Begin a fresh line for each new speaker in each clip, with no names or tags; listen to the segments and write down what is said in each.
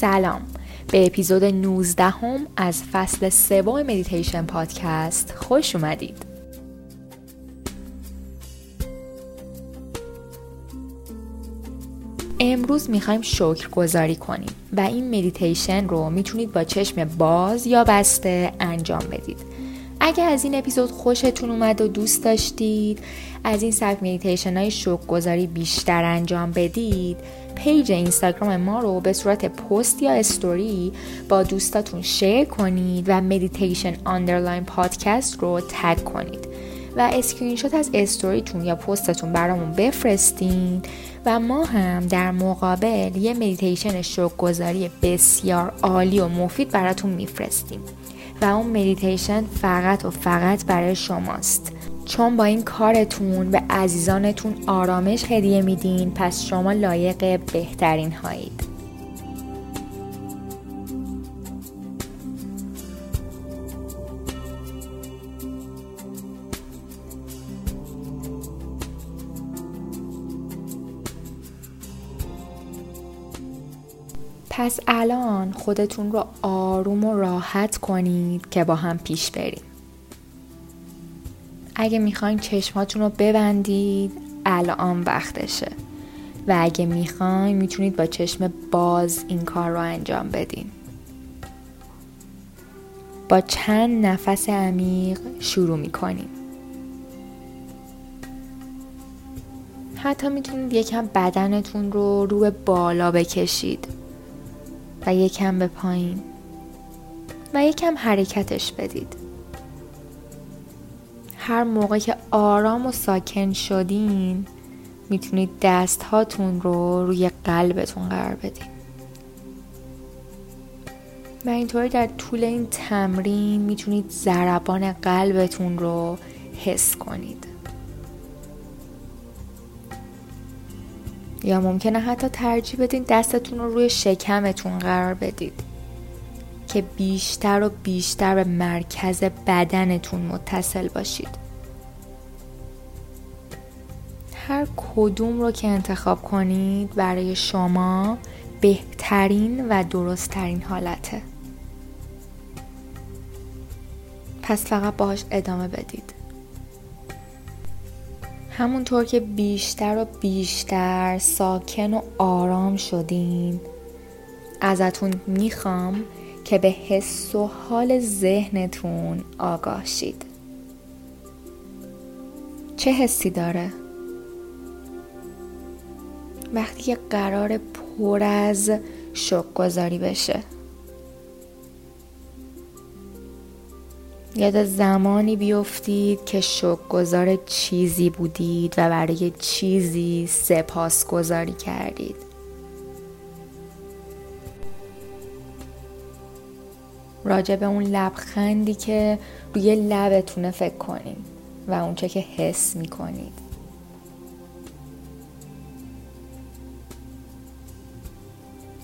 سلام. به اپیزود 19 هم از فصل سوم مدیتیشن پادکست خوش اومدید. امروز می‌خوایم شکرگزاری کنیم و این مدیتیشن رو می‌تونید با چشم باز یا بسته انجام بدید. اگه از این اپیزود خوشتون اومد و دوست داشتید از این سبک مدیتیشن های شکرگزاری بیشتر انجام بدید page اینستاگرام ما رو به صورت پست یا استوری با دوستاتون share کنید و meditation underline podcast رو tag کنید و اسکرین شات از استوریتون یا پستتون برامون بفرستین و ما هم در مقابل یه مدیتیشن شکرگزاری بسیار عالی و مفید براتون میفرستیم. و اون مدیتیشن فقط و فقط برای شماست. چون با این کارتون به عزیزانتون آرامش هدیه میدین پس شما لایق بهترین هایید. پس الان خودتون رو آروم و راحت کنید که با هم پیش بریم. اگه می‌خواین چشماتون رو ببندید الان وقتشه. و اگه می‌خواین می‌تونید با چشم باز این کار رو انجام بدین. با چند نفس عمیق شروع می‌کنیم. حتی می‌تونید یکم بدنتون رو رو به بالا بکشید. و یکم به پایین و یکم حرکتش بدید. هر موقع که آرام و ساکن شدین می‌تونید دست هاتون رو روی قلبتون قرار بدین. و اینطوری در طول این تمرین می‌تونید ضربان قلبتون رو حس کنید. یا ممکنه حتی ترجیح بدین دستتون رو روی شکمتون قرار بدید. که بیشتر و بیشتر به مرکز بدنتون متصل باشید. هر کدوم رو که انتخاب کنید برای شما بهترین و درستترین حالته. پس فقط باهاش ادامه بدید. همونطور که بیشتر و بیشتر ساکن و آرام شدین ازتون می‌خوام که به حس و حال ذهنتون آگاه شید چه حسی داره؟ وقتی که قرار پر از شک گذاری بشه یاد زمانی بیفتید که شک گذار چیزی بودید و برای چیزی سپاس گذاری کردید. راجع به اون لبخندی که روی لبتونه فکر کنید و اونچه که حس می‌کنید.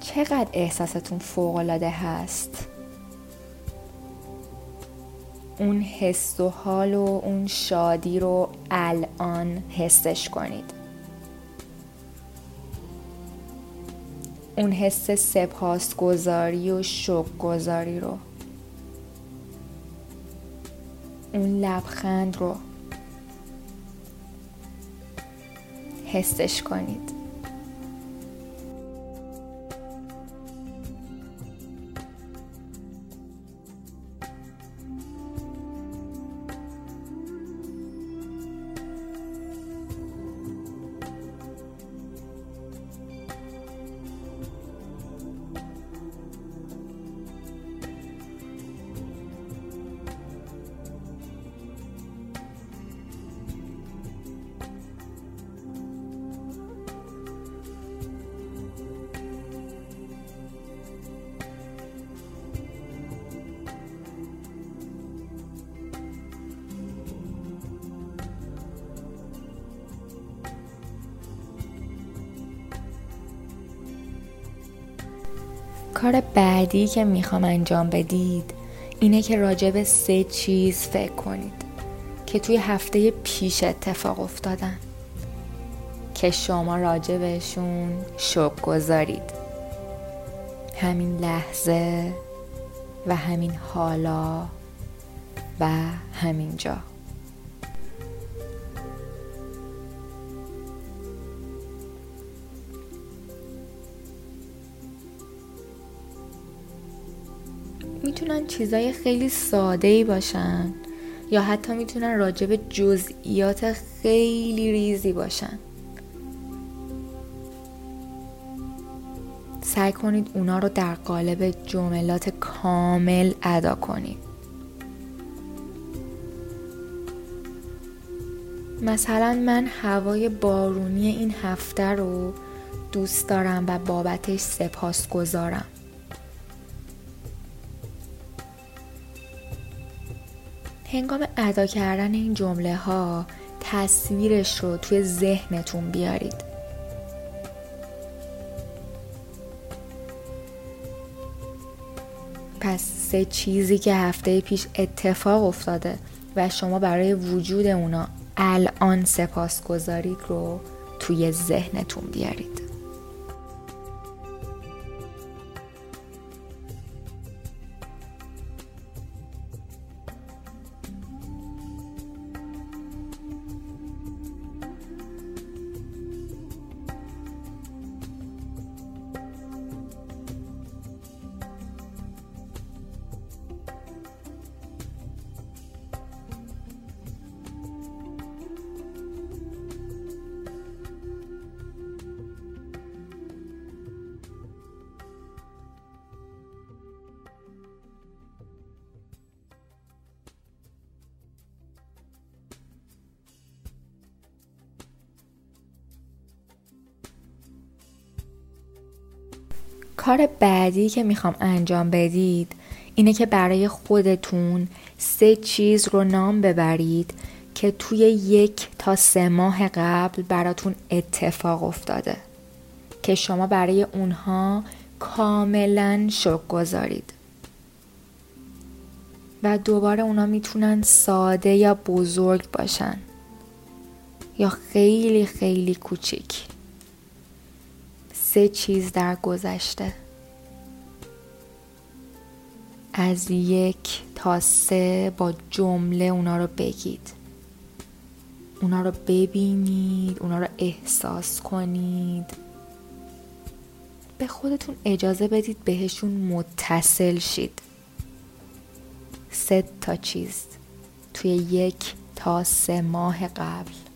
چقدر احساستون فوقالعاده هست؟ اون حس و حال و اون شادی رو الان حسش کنید. اون حس سپاسگزاری و گذاری رو. اون لبخند رو حسش کنید. کار بعدی که می‌خوام انجام بدید اینه که راجع به سه چیز فکر کنید که توی هفته پیش اتفاق افتادن. که شما راجع بهشون شک گذارید. همین لحظه و همین حالا و همین جا می‌تونن چیزای خیلی ساده ای باشن یا حتی می‌تونن راجع به جزئیات خیلی ریزی باشن. سعی کنید اونا رو در قالب جملات کامل ادا کنید. مثلا من هوای بارونی این هفته رو دوست دارم و بابتش سپاس گذارم هنگام ادا کردن این جمله ها تصویرش رو توی ذهنتون بیارید. پس سه چیزی که هفته پیش اتفاق افتاده و شما برای وجود اونا الان سپاس گذارید رو توی ذهنتون بیارید. کار بعدی که می‌خوام انجام بدید اینه که برای خودتون سه چیز رو نام ببرید که توی یک تا سه ماه قبل براتون اتفاق افتاده که شما برای اونها کاملا شک گذارید. و دوباره اونا می‌تونن ساده یا بزرگ باشن یا خیلی خیلی کوچیک. سه چیز در گذشته. از یک تا سه با جمله اونا رو بگید. اونا رو ببینید اونا رو احساس کنید. به خودتون اجازه بدید بهشون متصل شید. سه تا چیز. توی یک تا سه ماه قبل.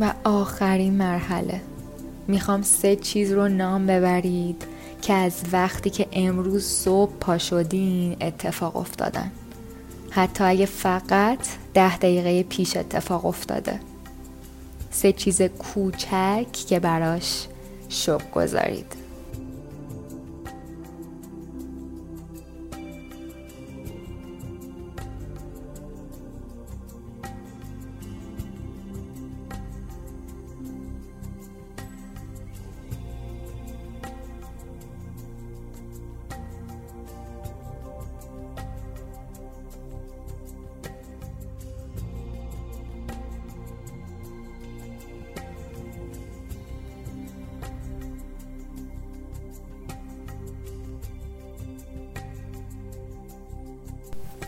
و آخرین مرحله. می‌خوام سه چیز رو نام ببرید که از وقتی که امروز صبح پا شدین اتفاق افتادن. حتی اگه فقط ده دقیقه پیش اتفاق افتاده. سه چیز کوچک که براش شب گذارید.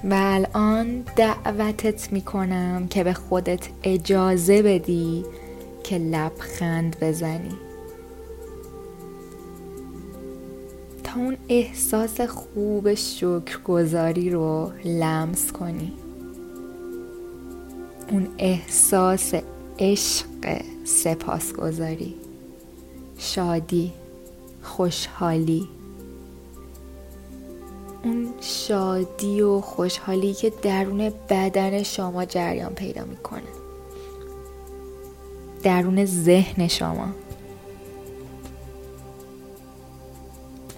و الان دعوتت می‌کنم که به خودت اجازه بدی که لبخند بزنی. تا اون احساس خوب شکرگزاری رو لمس کنی. اون احساس عشق سپاسگزاری. شادی خوشحالی. اون شادی و خوشحالی که درون بدن شما جریان پیدا می‌کنه. درون ذهن شما.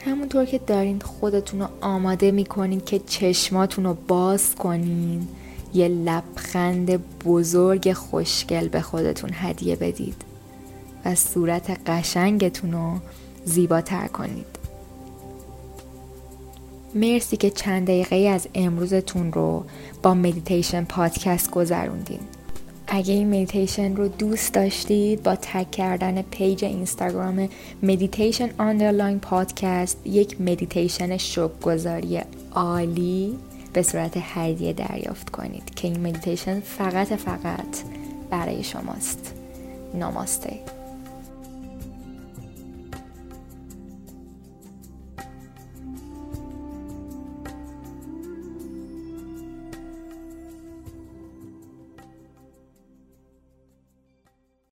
همونطور که دارین خودتون رو آماده می‌کنین که چشماتون رو باز کنین یه لبخند بزرگ خوشگل به خودتون هدیه بدید و صورت قشنگتون رو زیباتر کنید. مرسی که چند دقیقه از امروزتون رو با مدیتیشن پادکست گذروندین. اگه این مدیتیشن رو دوست داشتید با tag کردن page اینستاگرام meditation underline podcast یک مدیتیشن شکرگزاری عالی به صورت هدیه دریافت کنید که این مدیتیشن فقط فقط برای شماست. ناماسته